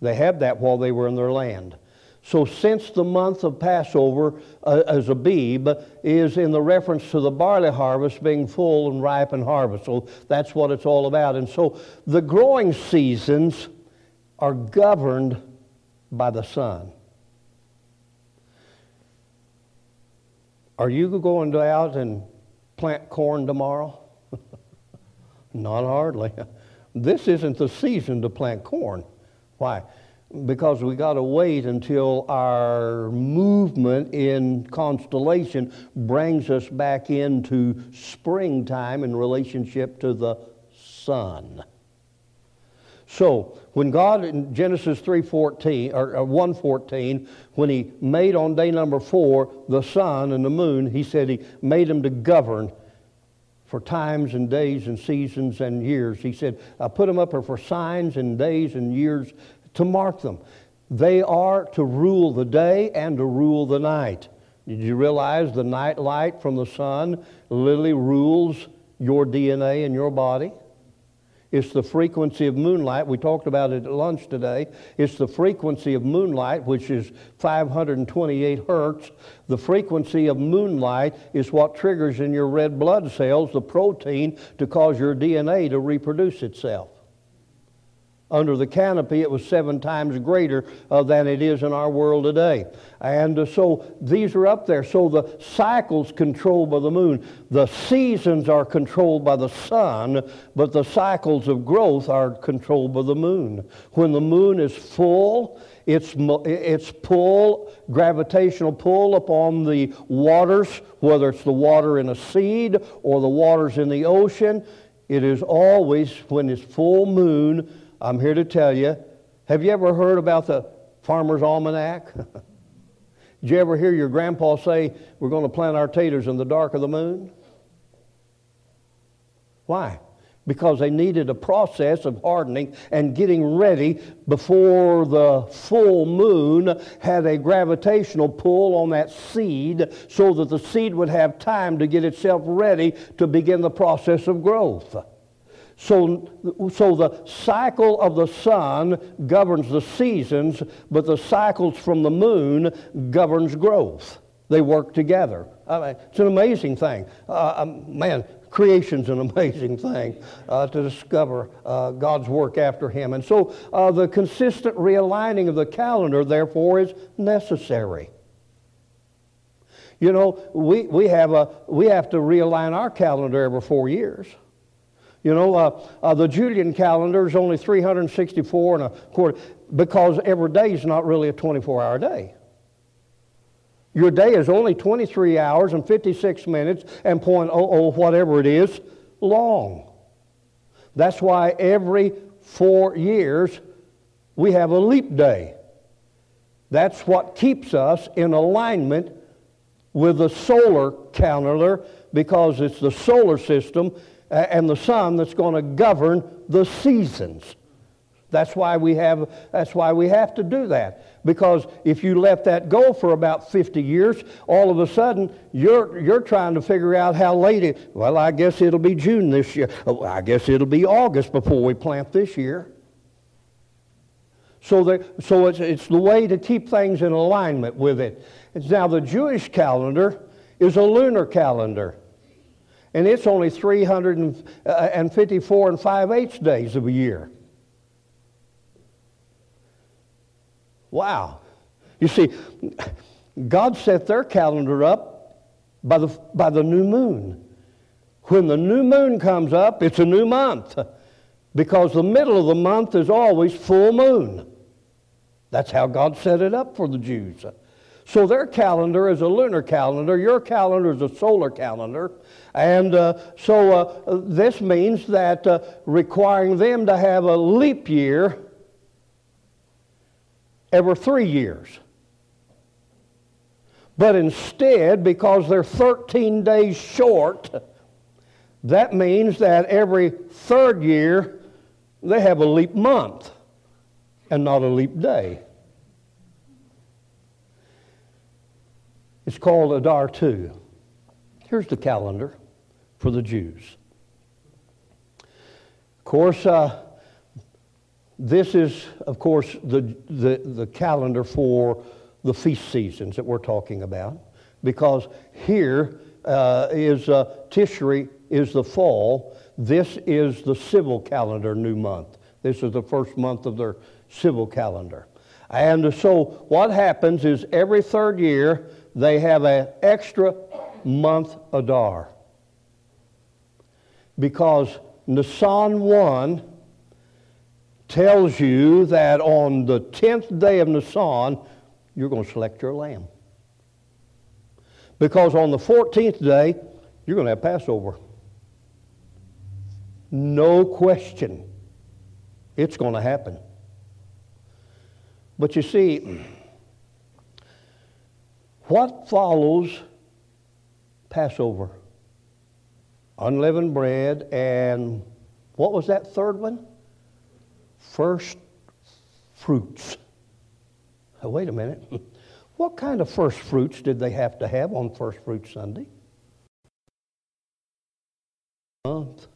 They had that while they were in their land. So, since the month of Passover uh, as Abib is in the reference to the barley harvest being full and ripe and harvest, so that's what it's all about. And so, the growing seasons are governed by the sun. Are you going out and plant corn tomorrow? *laughs* Not hardly. *laughs* This isn't the season to plant corn. Why? Because we got to wait until our movement in constellation brings us back into springtime in relationship to the sun. So, when God in Genesis 3:14 or uh, 1:14, when he made on day number 4 the sun and the moon, he said he made them to govern for times and days and seasons and years. He said, I put them up for signs and days and years to mark them. They are to rule the day and to rule the night. Did you realize the night light from the sun literally rules your DNA in your body? It's the frequency of moonlight. We talked about it at lunch today. It's the frequency of moonlight, which is 528 hertz. The frequency of moonlight is what triggers in your red blood cells the protein to cause your DNA to reproduce itself. Under the canopy, it was seven times greater uh, than it is in our world today. And uh, so these are up there. So the cycles controlled by the moon. The seasons are controlled by the sun, but the cycles of growth are controlled by the moon. When the moon is full, its, its pull, gravitational pull upon the waters, whether it's the water in a seed or the waters in the ocean, it is always, when it's full moon, I'm here to tell you have you ever heard about the Farmer's Almanac? *laughs* Did you ever hear your grandpa say, We're going to plant our taters in the dark of the moon? Why? Because they needed a process of hardening and getting ready before the full moon had a gravitational pull on that seed so that the seed would have time to get itself ready to begin the process of growth. So, so the cycle of the sun governs the seasons, but the cycles from the moon governs growth. They work together. I mean, it's an amazing thing. Uh, um, man, creation's an *laughs* amazing thing uh, to discover uh, God's work after Him. And so uh, the consistent realigning of the calendar, therefore, is necessary. You know, we, we, have a, we have to realign our calendar every four years. You know, uh, uh, the Julian calendar is only 364 and a quarter because every day is not really a 24 hour day. Your day is only 23 hours and 56 minutes and point oh oh whatever it is long. That's why every four years we have a leap day. That's what keeps us in alignment with the solar calendar because it's the solar system and the sun that's going to govern the seasons. That's why we have that's why we have to do that. Because if you let that go for about 50 years, all of a sudden you're you're trying to figure out how late it well, I guess it'll be June this year. Oh, I guess it'll be August before we plant this year. So that so it's it's the way to keep things in alignment with it. It's now the Jewish calendar is a lunar calendar and it's only 354 uh, and 5 eighths days of a year. Wow. You see, God set their calendar up by the, by the new moon. When the new moon comes up, it's a new month because the middle of the month is always full moon. That's how God set it up for the Jews. So their calendar is a lunar calendar, your calendar is a solar calendar. And uh, so uh, this means that uh, requiring them to have a leap year every three years. But instead, because they're 13 days short, that means that every third year they have a leap month and not a leap day. It's called Adar 2. Here's the calendar for the Jews. Of course, uh, this is, of course, the, the, the calendar for the feast seasons that we're talking about, because here uh, is uh, Tishri is the fall. This is the civil calendar new month. This is the first month of their civil calendar. And so what happens is every third year, they have an extra month Adar. Because Nisan 1 tells you that on the 10th day of Nisan, you're going to select your lamb. Because on the 14th day, you're going to have Passover. No question. It's going to happen. But you see, what follows Passover? Unleavened bread and what was that third one? First fruits. Wait a minute. *laughs* What kind of first fruits did they have to have on First Fruit Sunday? Month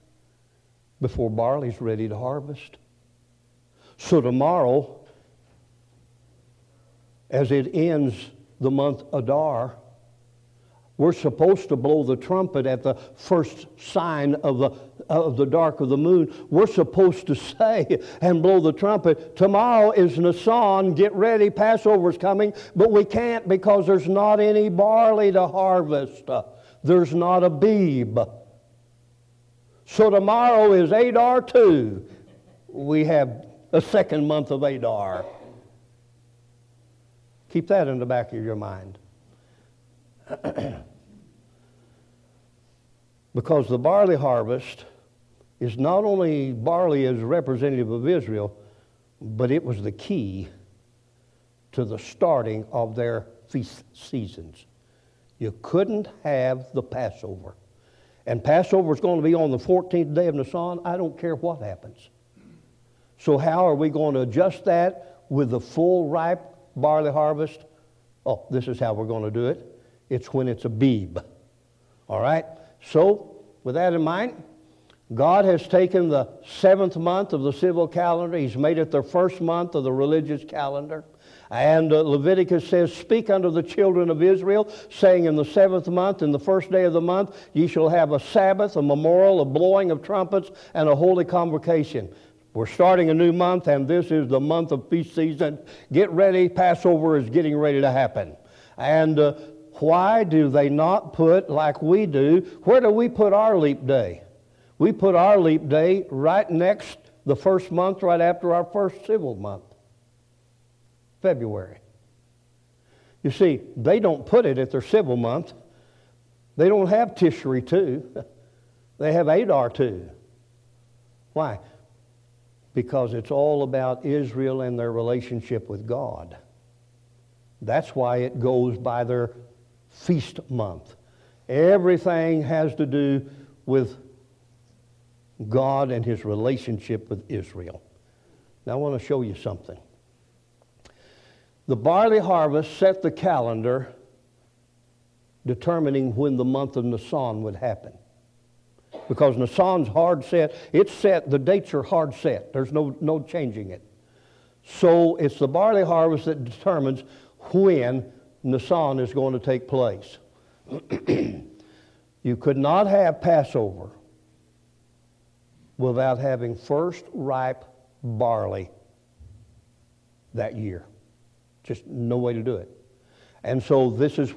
before barley's ready to harvest. So tomorrow, as it ends the month Adar, we're supposed to blow the trumpet at the first sign of the, of the dark of the moon. We're supposed to say and blow the trumpet. Tomorrow is Nisan. Get ready. Passover's coming. But we can't because there's not any barley to harvest. There's not Abib. So tomorrow is Adar 2. We have a second month of Adar. Keep that in the back of your mind. *clears throat* because the barley harvest is not only barley as representative of Israel, but it was the key to the starting of their feast seasons. You couldn't have the Passover. And Passover is going to be on the 14th day of Nisan. I don't care what happens. So, how are we going to adjust that with the full ripe barley harvest? Oh, this is how we're going to do it. It's when it's Abib. All right? So, with that in mind, God has taken the seventh month of the civil calendar, He's made it the first month of the religious calendar. And uh, Leviticus says, Speak unto the children of Israel, saying, In the seventh month, in the first day of the month, ye shall have a Sabbath, a memorial, a blowing of trumpets, and a holy convocation. We're starting a new month, and this is the month of feast season. Get ready, Passover is getting ready to happen. And uh, why do they not put, like we do, where do we put our leap day? We put our leap day right next the first month, right after our first civil month, February. You see, they don't put it at their civil month. They don't have Tishri 2. *laughs* They have Adar 2. Why? Because it's all about Israel and their relationship with God. That's why it goes by their feast month. Everything has to do with God and his relationship with Israel. Now, I want to show you something. The barley harvest set the calendar determining when the month of Nisan would happen. Because Nisan's hard set, it's set, the dates are hard set. There's no, no changing it. So it's the barley harvest that determines when Nisan is going to take place. *clears throat* you could not have Passover without having first ripe barley that year. Just no way to do it. And so this is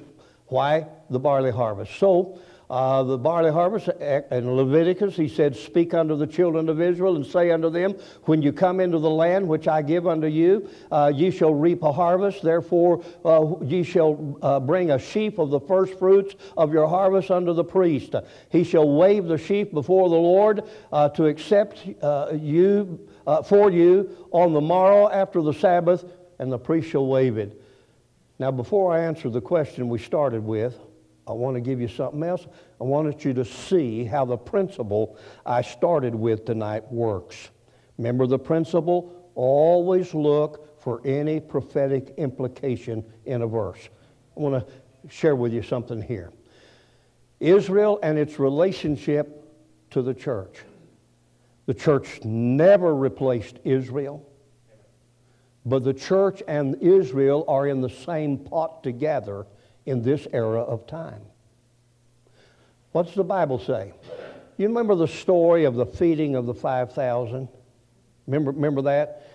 why the barley harvest. So uh, the barley harvest in Leviticus, he said, Speak unto the children of Israel and say unto them, When you come into the land which I give unto you, uh, ye shall reap a harvest. Therefore, uh, ye shall uh, bring a sheaf of the first fruits of your harvest unto the priest. He shall wave the sheaf before the Lord uh, to accept uh, you for you on the morrow after the Sabbath, and the priest shall wave it. Now, before I answer the question we started with, I want to give you something else. I wanted you to see how the principle I started with tonight works. Remember the principle? Always look for any prophetic implication in a verse. I want to share with you something here. Israel and its relationship to the church. The church never replaced Israel, but the church and Israel are in the same pot together in this era of time. What's the Bible say? You remember the story of the feeding of the 5,000? Remember, remember that?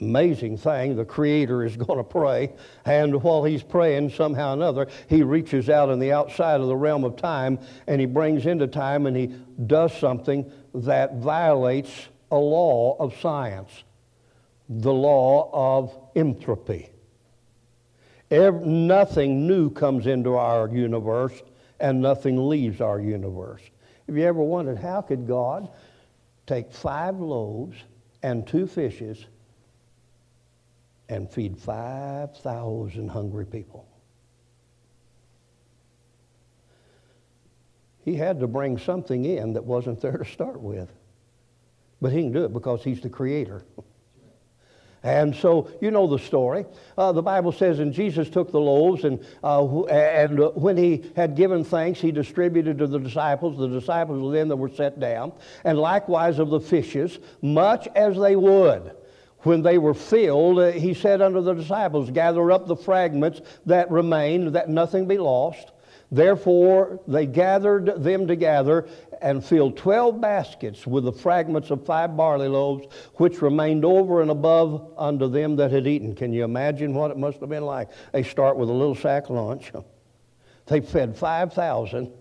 Amazing thing. The Creator is *laughs* going to pray, and while He's praying, somehow or another, He reaches out in the outside of the realm of time and He brings into time and He does something that violates a law of science the law of entropy. Every, nothing new comes into our universe and nothing leaves our universe. Have you ever wondered how could God take five loaves and two fishes and feed 5,000 hungry people. He had to bring something in that wasn't there to start with. But he can do it because he's the creator. *laughs* And so you know the story. Uh, the Bible says, and Jesus took the loaves, and, uh, and when he had given thanks, he distributed to the disciples. The disciples were them that were set down, and likewise of the fishes, much as they would. When they were filled, uh, he said unto the disciples, Gather up the fragments that remain, that nothing be lost. Therefore, they gathered them together and filled twelve baskets with the fragments of five barley loaves, which remained over and above unto them that had eaten. Can you imagine what it must have been like? They start with a little sack lunch. They fed 5,000,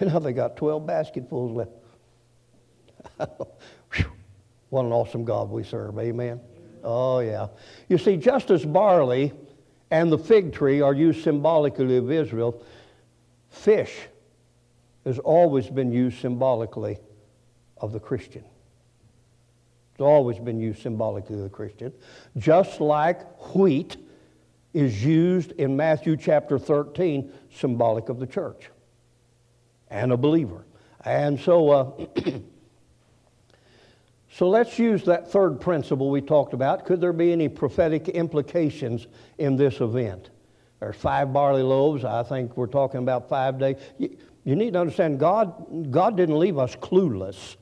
and now they got 12 basketfuls left. *laughs* what an awesome God we serve. Amen. Oh, yeah. You see, just as barley and the fig tree are used symbolically of Israel, Fish has always been used symbolically of the Christian. It's always been used symbolically of the Christian. Just like wheat is used in Matthew chapter 13, symbolic of the church and a believer. And so, uh, *clears throat* so let's use that third principle we talked about. Could there be any prophetic implications in this event? There's five barley loaves. I think we're talking about five days. You, need to understand God, God didn't leave us clueless.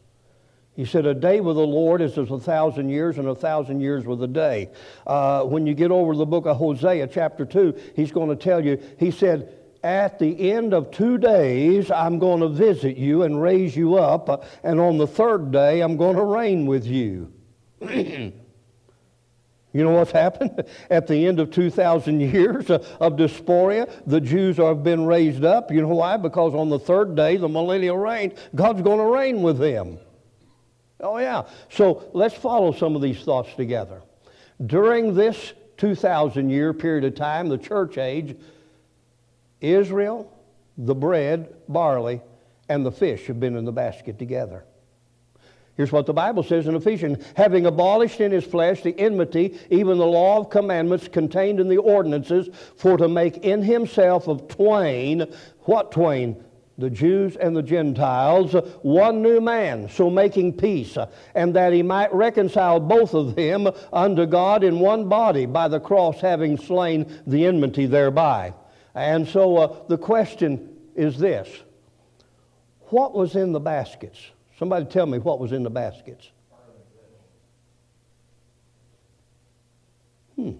He said, A day with the Lord is as a thousand years, and a thousand years with a day. Uh, when you get over the book of Hosea, chapter 2, he's going to tell you, he said, At the end of two days, I'm going to visit you and raise you up, and on the third day, I'm going to reign with you. *clears throat* You know what's happened? *laughs* At the end of 2,000 years uh, of diaspora, the Jews have been raised up. You know why? Because on the third day, the millennial reign, God's going to reign with them. Oh, yeah. So let's follow some of these thoughts together. During this 2,000 year period of time, the church age, Israel, the bread, barley, and the fish have been in the basket together. Here's what the Bible says in Ephesians having abolished in his flesh the enmity, even the law of commandments contained in the ordinances, for to make in himself of twain, what twain? The Jews and the Gentiles, one new man, so making peace, and that he might reconcile both of them unto God in one body by the cross, having slain the enmity thereby. And so uh, the question is this What was in the baskets? Somebody tell me what was in the baskets. Hmm.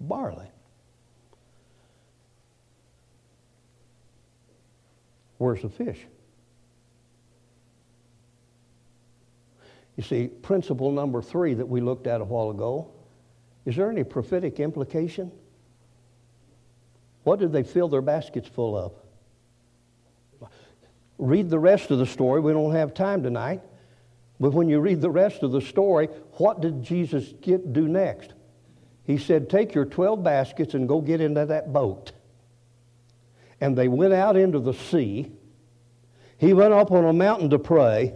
Barley. Where's the fish? You see, principle number three that we looked at a while ago is there any prophetic implication? What did they fill their baskets full of? Read the rest of the story. We don't have time tonight. But when you read the rest of the story, what did Jesus get, do next? He said, Take your 12 baskets and go get into that boat. And they went out into the sea. He went up on a mountain to pray.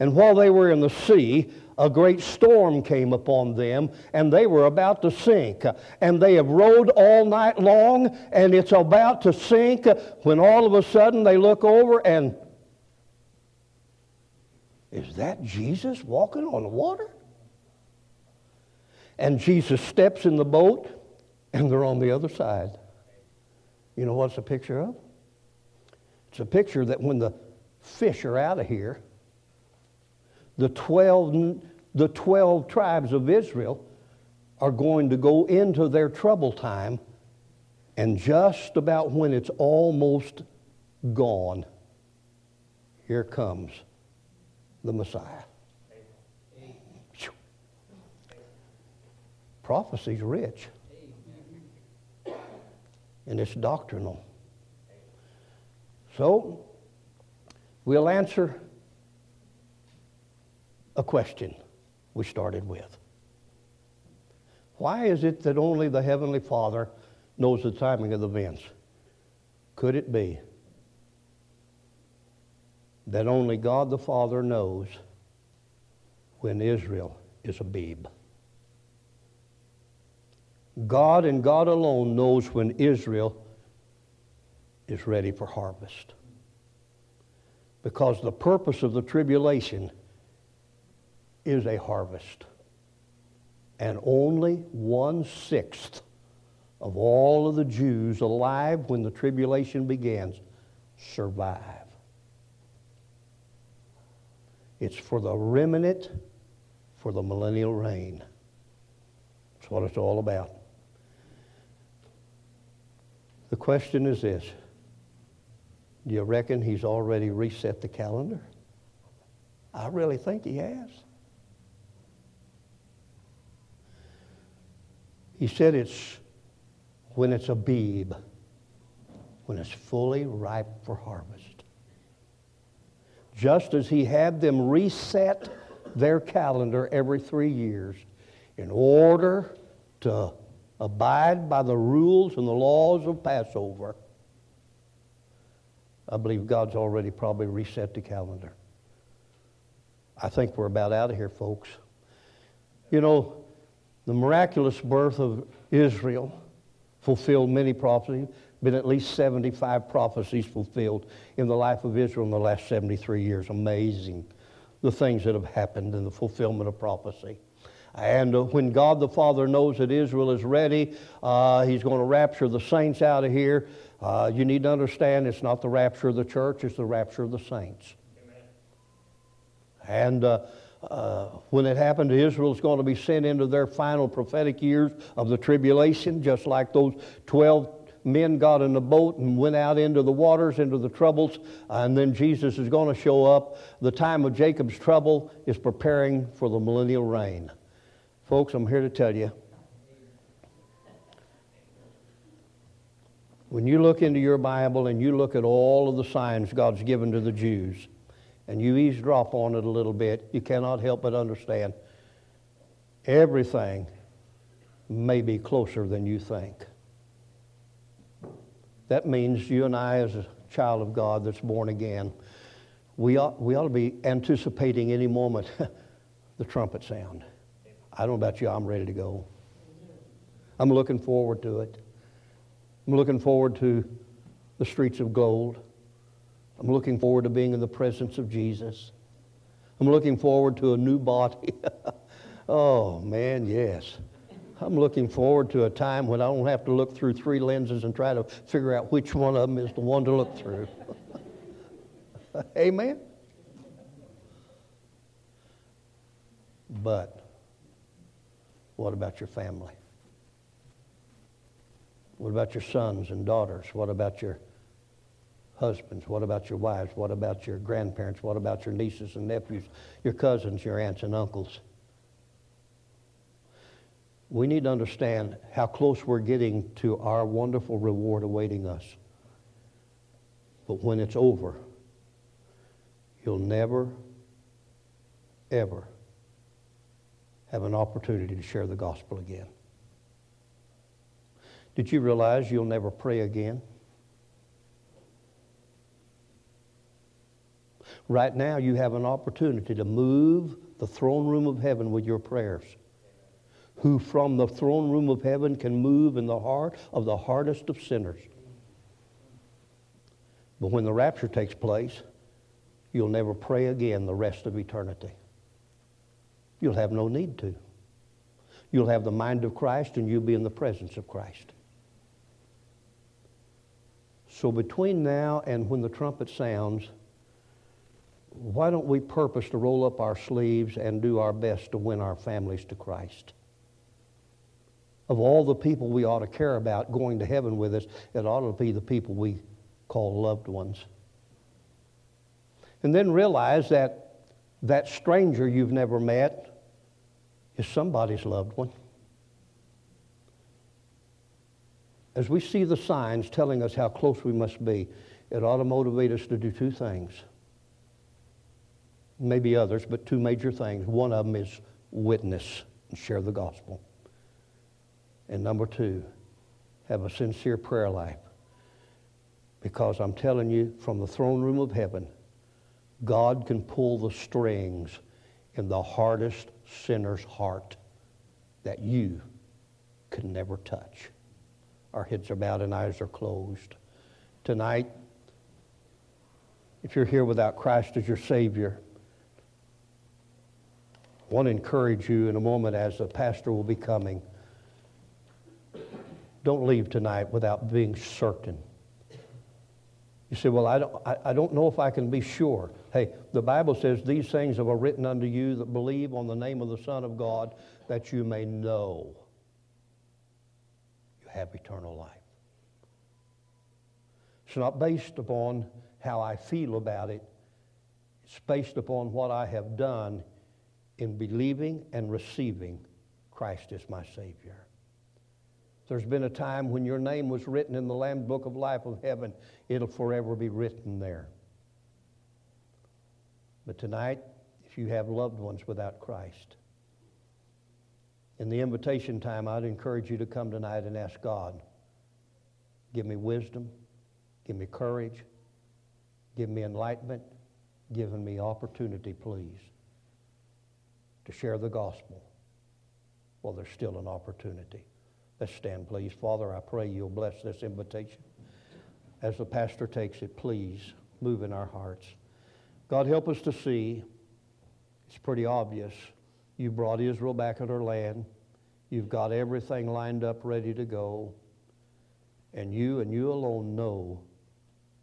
And while they were in the sea, a great storm came upon them and they were about to sink. And they have rowed all night long and it's about to sink when all of a sudden they look over and is that Jesus walking on the water? And Jesus steps in the boat and they're on the other side. You know what's a picture of? It's a picture that when the fish are out of here, the 12, the 12 tribes of Israel are going to go into their trouble time, and just about when it's almost gone, here comes the Messiah. Prophecy's rich, and it's doctrinal. So, we'll answer a question we started with. Why is it that only the Heavenly Father knows the timing of the events? Could it be that only God the Father knows when Israel is Abib. God and God alone knows when Israel is ready for harvest. Because the purpose of the tribulation is a harvest. And only one sixth of all of the Jews alive when the tribulation begins survive. It's for the remnant for the millennial reign. That's what it's all about. The question is this Do you reckon he's already reset the calendar? I really think he has. He said it's when it's Abib, when it's fully ripe for harvest. Just as he had them reset their calendar every three years in order to abide by the rules and the laws of Passover, I believe God's already probably reset the calendar. I think we're about out of here, folks. You know, the miraculous birth of Israel fulfilled many prophecies, been at least 75 prophecies fulfilled in the life of Israel in the last 73 years. Amazing the things that have happened in the fulfillment of prophecy. And uh, when God the Father knows that Israel is ready, uh, He's going to rapture the saints out of here. Uh, you need to understand it's not the rapture of the church, it's the rapture of the saints. Amen. And uh, uh, when it happened, to Israel is going to be sent into their final prophetic years of the tribulation, just like those 12 men got in the boat and went out into the waters, into the troubles, and then Jesus is going to show up. The time of Jacob's trouble is preparing for the millennial reign. Folks, I'm here to tell you when you look into your Bible and you look at all of the signs God's given to the Jews, and you eavesdrop on it a little bit, you cannot help but understand everything may be closer than you think. That means you and I, as a child of God that's born again, we ought, we ought to be anticipating any moment *laughs* the trumpet sound. I don't know about you, I'm ready to go. I'm looking forward to it. I'm looking forward to the streets of gold. I'm looking forward to being in the presence of Jesus. I'm looking forward to a new body. *laughs* oh, man, yes. I'm looking forward to a time when I don't have to look through three lenses and try to figure out which one of them is the one to look through. *laughs* Amen? But what about your family? What about your sons and daughters? What about your husbands? What about your wives? What about your grandparents? What about your nieces and nephews, your cousins, your aunts and uncles? We need to understand how close we're getting to our wonderful reward awaiting us. But when it's over, you'll never, ever have an opportunity to share the gospel again. Did you realize you'll never pray again? Right now, you have an opportunity to move the throne room of heaven with your prayers. Who from the throne room of heaven can move in the heart of the hardest of sinners. But when the rapture takes place, you'll never pray again the rest of eternity. You'll have no need to. You'll have the mind of Christ and you'll be in the presence of Christ. So between now and when the trumpet sounds, why don't we purpose to roll up our sleeves and do our best to win our families to Christ? Of all the people we ought to care about going to heaven with us, it ought to be the people we call loved ones. And then realize that that stranger you've never met is somebody's loved one. As we see the signs telling us how close we must be, it ought to motivate us to do two things maybe others, but two major things. One of them is witness and share the gospel. And number two, have a sincere prayer life. Because I'm telling you, from the throne room of heaven, God can pull the strings in the hardest sinner's heart that you could never touch. Our heads are bowed and eyes are closed. Tonight, if you're here without Christ as your Savior, want to encourage you in a moment as the pastor will be coming. Don't leave tonight without being certain. You say, Well, I don't, I, I don't know if I can be sure. Hey, the Bible says, These things have I written unto you that believe on the name of the Son of God, that you may know you have eternal life. It's not based upon how I feel about it, it's based upon what I have done in believing and receiving Christ as my Savior. There's been a time when your name was written in the Lamb Book of Life of Heaven, it'll forever be written there. But tonight, if you have loved ones without Christ, in the invitation time, I'd encourage you to come tonight and ask God, give me wisdom, give me courage, give me enlightenment, give me opportunity, please, to share the gospel while there's still an opportunity. Let's stand, please. Father, I pray you'll bless this invitation. As the pastor takes it, please move in our hearts. God, help us to see. It's pretty obvious. You brought Israel back in her land. You've got everything lined up, ready to go. And you and you alone know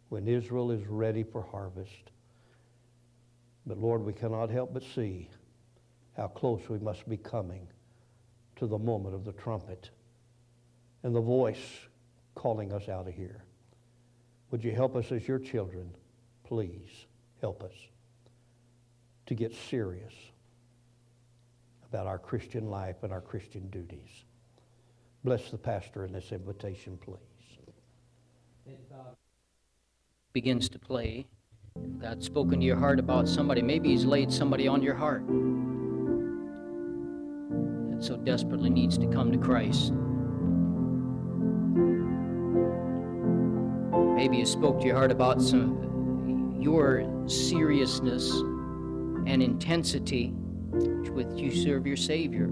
when Israel is ready for harvest. But Lord, we cannot help but see how close we must be coming to the moment of the trumpet and the voice calling us out of here. Would you help us as your children? Please help us to get serious about our Christian life and our Christian duties. Bless the pastor in this invitation, please. Begins to play. God's spoken to your heart about somebody. Maybe He's laid somebody on your heart so desperately needs to come to Christ. Maybe you spoke to your heart about some your seriousness and intensity with you serve your Savior.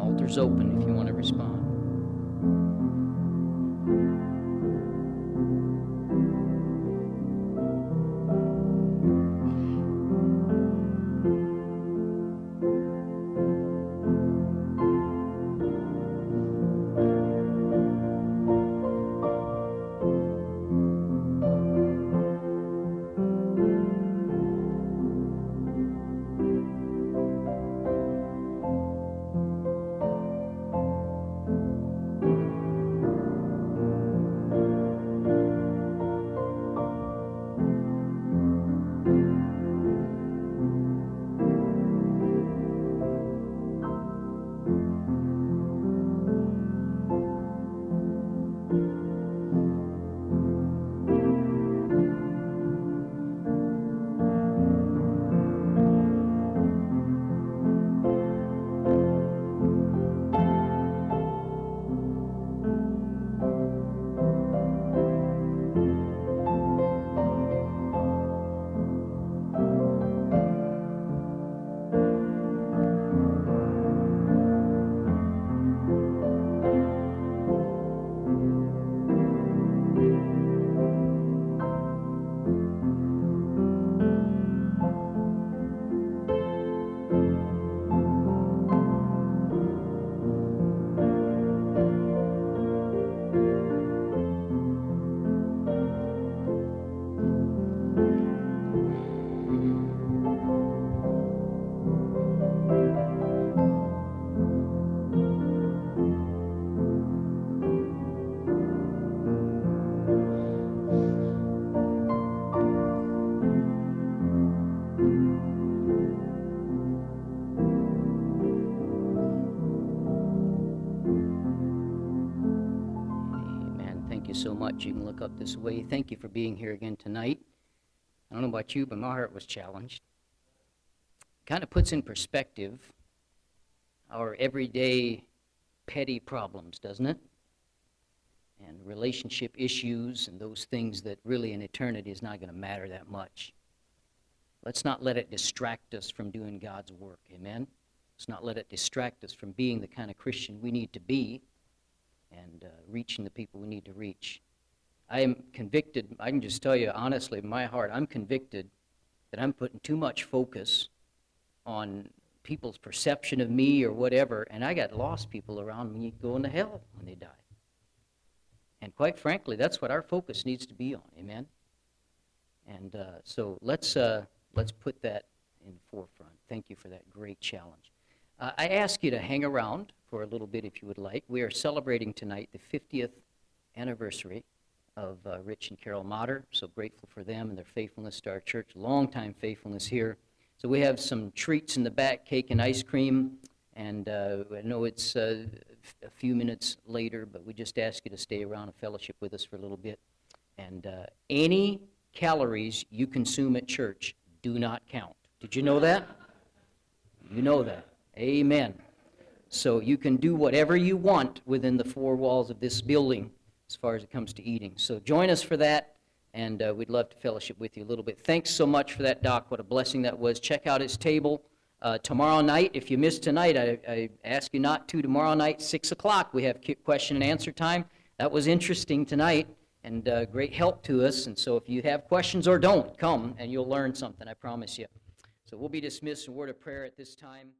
Altar's open if you want to respond. You so much. You can look up this way. Thank you for being here again tonight. I don't know about you, but my heart was challenged. Kind of puts in perspective our everyday petty problems, doesn't it? And relationship issues and those things that really in eternity is not going to matter that much. Let's not let it distract us from doing God's work. Amen? Let's not let it distract us from being the kind of Christian we need to be and uh, reaching the people we need to reach. I am convicted, I can just tell you honestly, in my heart, I'm convicted that I'm putting too much focus on people's perception of me or whatever, and I got lost people around me going to hell when they die. And quite frankly, that's what our focus needs to be on. Amen. And uh, so let's uh, let's put that in the forefront. Thank you for that great challenge. Uh, I ask you to hang around for a little bit if you would like. We are celebrating tonight the 50th anniversary of uh, Rich and Carol Motter. So grateful for them and their faithfulness to our church, long-time faithfulness here. So we have some treats in the back, cake and ice cream. And uh, I know it's uh, a few minutes later, but we just ask you to stay around and fellowship with us for a little bit. And uh, any calories you consume at church do not count. Did you know that? You know that. Amen. So you can do whatever you want within the four walls of this building as far as it comes to eating. So join us for that, and uh, we'd love to fellowship with you a little bit. Thanks so much for that, Doc. What a blessing that was. Check out his table. Uh, tomorrow night, if you missed tonight, I, I ask you not to. Tomorrow night, 6 o'clock, we have question and answer time. That was interesting tonight and uh, great help to us. And so if you have questions or don't, come and you'll learn something, I promise you. So we'll be dismissed in word of prayer at this time.